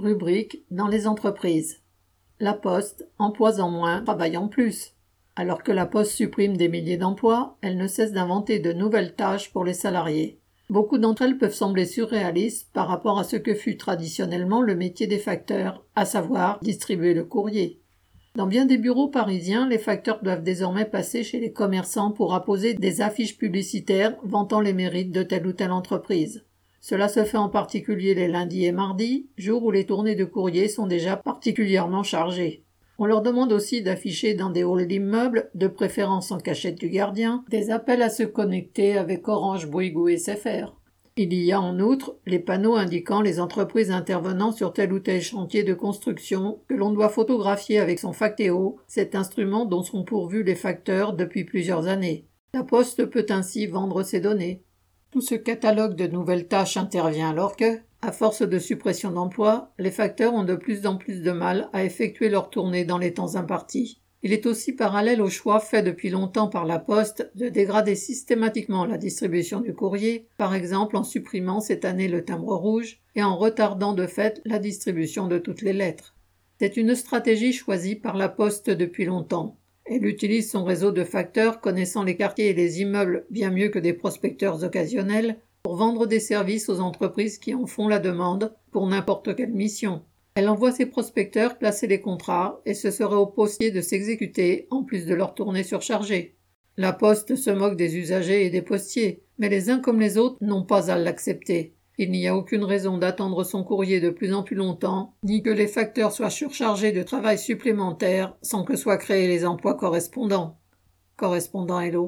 Rubrique dans les entreprises. La Poste emploie en moins, travaille en plus. Alors que la Poste supprime des milliers d'emplois, elle ne cesse d'inventer de nouvelles tâches pour les salariés. Beaucoup d'entre elles peuvent sembler surréalistes par rapport à ce que fut traditionnellement le métier des facteurs, à savoir distribuer le courrier. Dans bien des bureaux parisiens, les facteurs doivent désormais passer chez les commerçants pour apposer des affiches publicitaires vantant les mérites de telle ou telle entreprise. Cela se fait en particulier les lundis et mardis, jours où les tournées de courrier sont déjà particulièrement chargées. On leur demande aussi d'afficher dans des halls d'immeubles, de préférence en cachette du gardien, des appels à se connecter avec Orange Bouygues ou SFR. Il y a en outre les panneaux indiquant les entreprises intervenant sur tel ou tel chantier de construction que l'on doit photographier avec son factéo, cet instrument dont sont pourvus les facteurs depuis plusieurs années. La Poste peut ainsi vendre ses données. Tout ce catalogue de nouvelles tâches intervient alors que, à force de suppression d'emplois, les facteurs ont de plus en plus de mal à effectuer leur tournée dans les temps impartis. Il est aussi parallèle au choix fait depuis longtemps par la Poste de dégrader systématiquement la distribution du courrier, par exemple en supprimant cette année le timbre rouge et en retardant de fait la distribution de toutes les lettres. C'est une stratégie choisie par la Poste depuis longtemps. Elle utilise son réseau de facteurs connaissant les quartiers et les immeubles bien mieux que des prospecteurs occasionnels pour vendre des services aux entreprises qui en font la demande pour n'importe quelle mission. Elle envoie ses prospecteurs placer les contrats et ce serait aux postiers de s'exécuter en plus de leur tournée surchargée. La poste se moque des usagers et des postiers, mais les uns comme les autres n'ont pas à l'accepter. Il n'y a aucune raison d'attendre son courrier de plus en plus longtemps, ni que les facteurs soient surchargés de travail supplémentaire sans que soient créés les emplois correspondants. Correspondant Hello.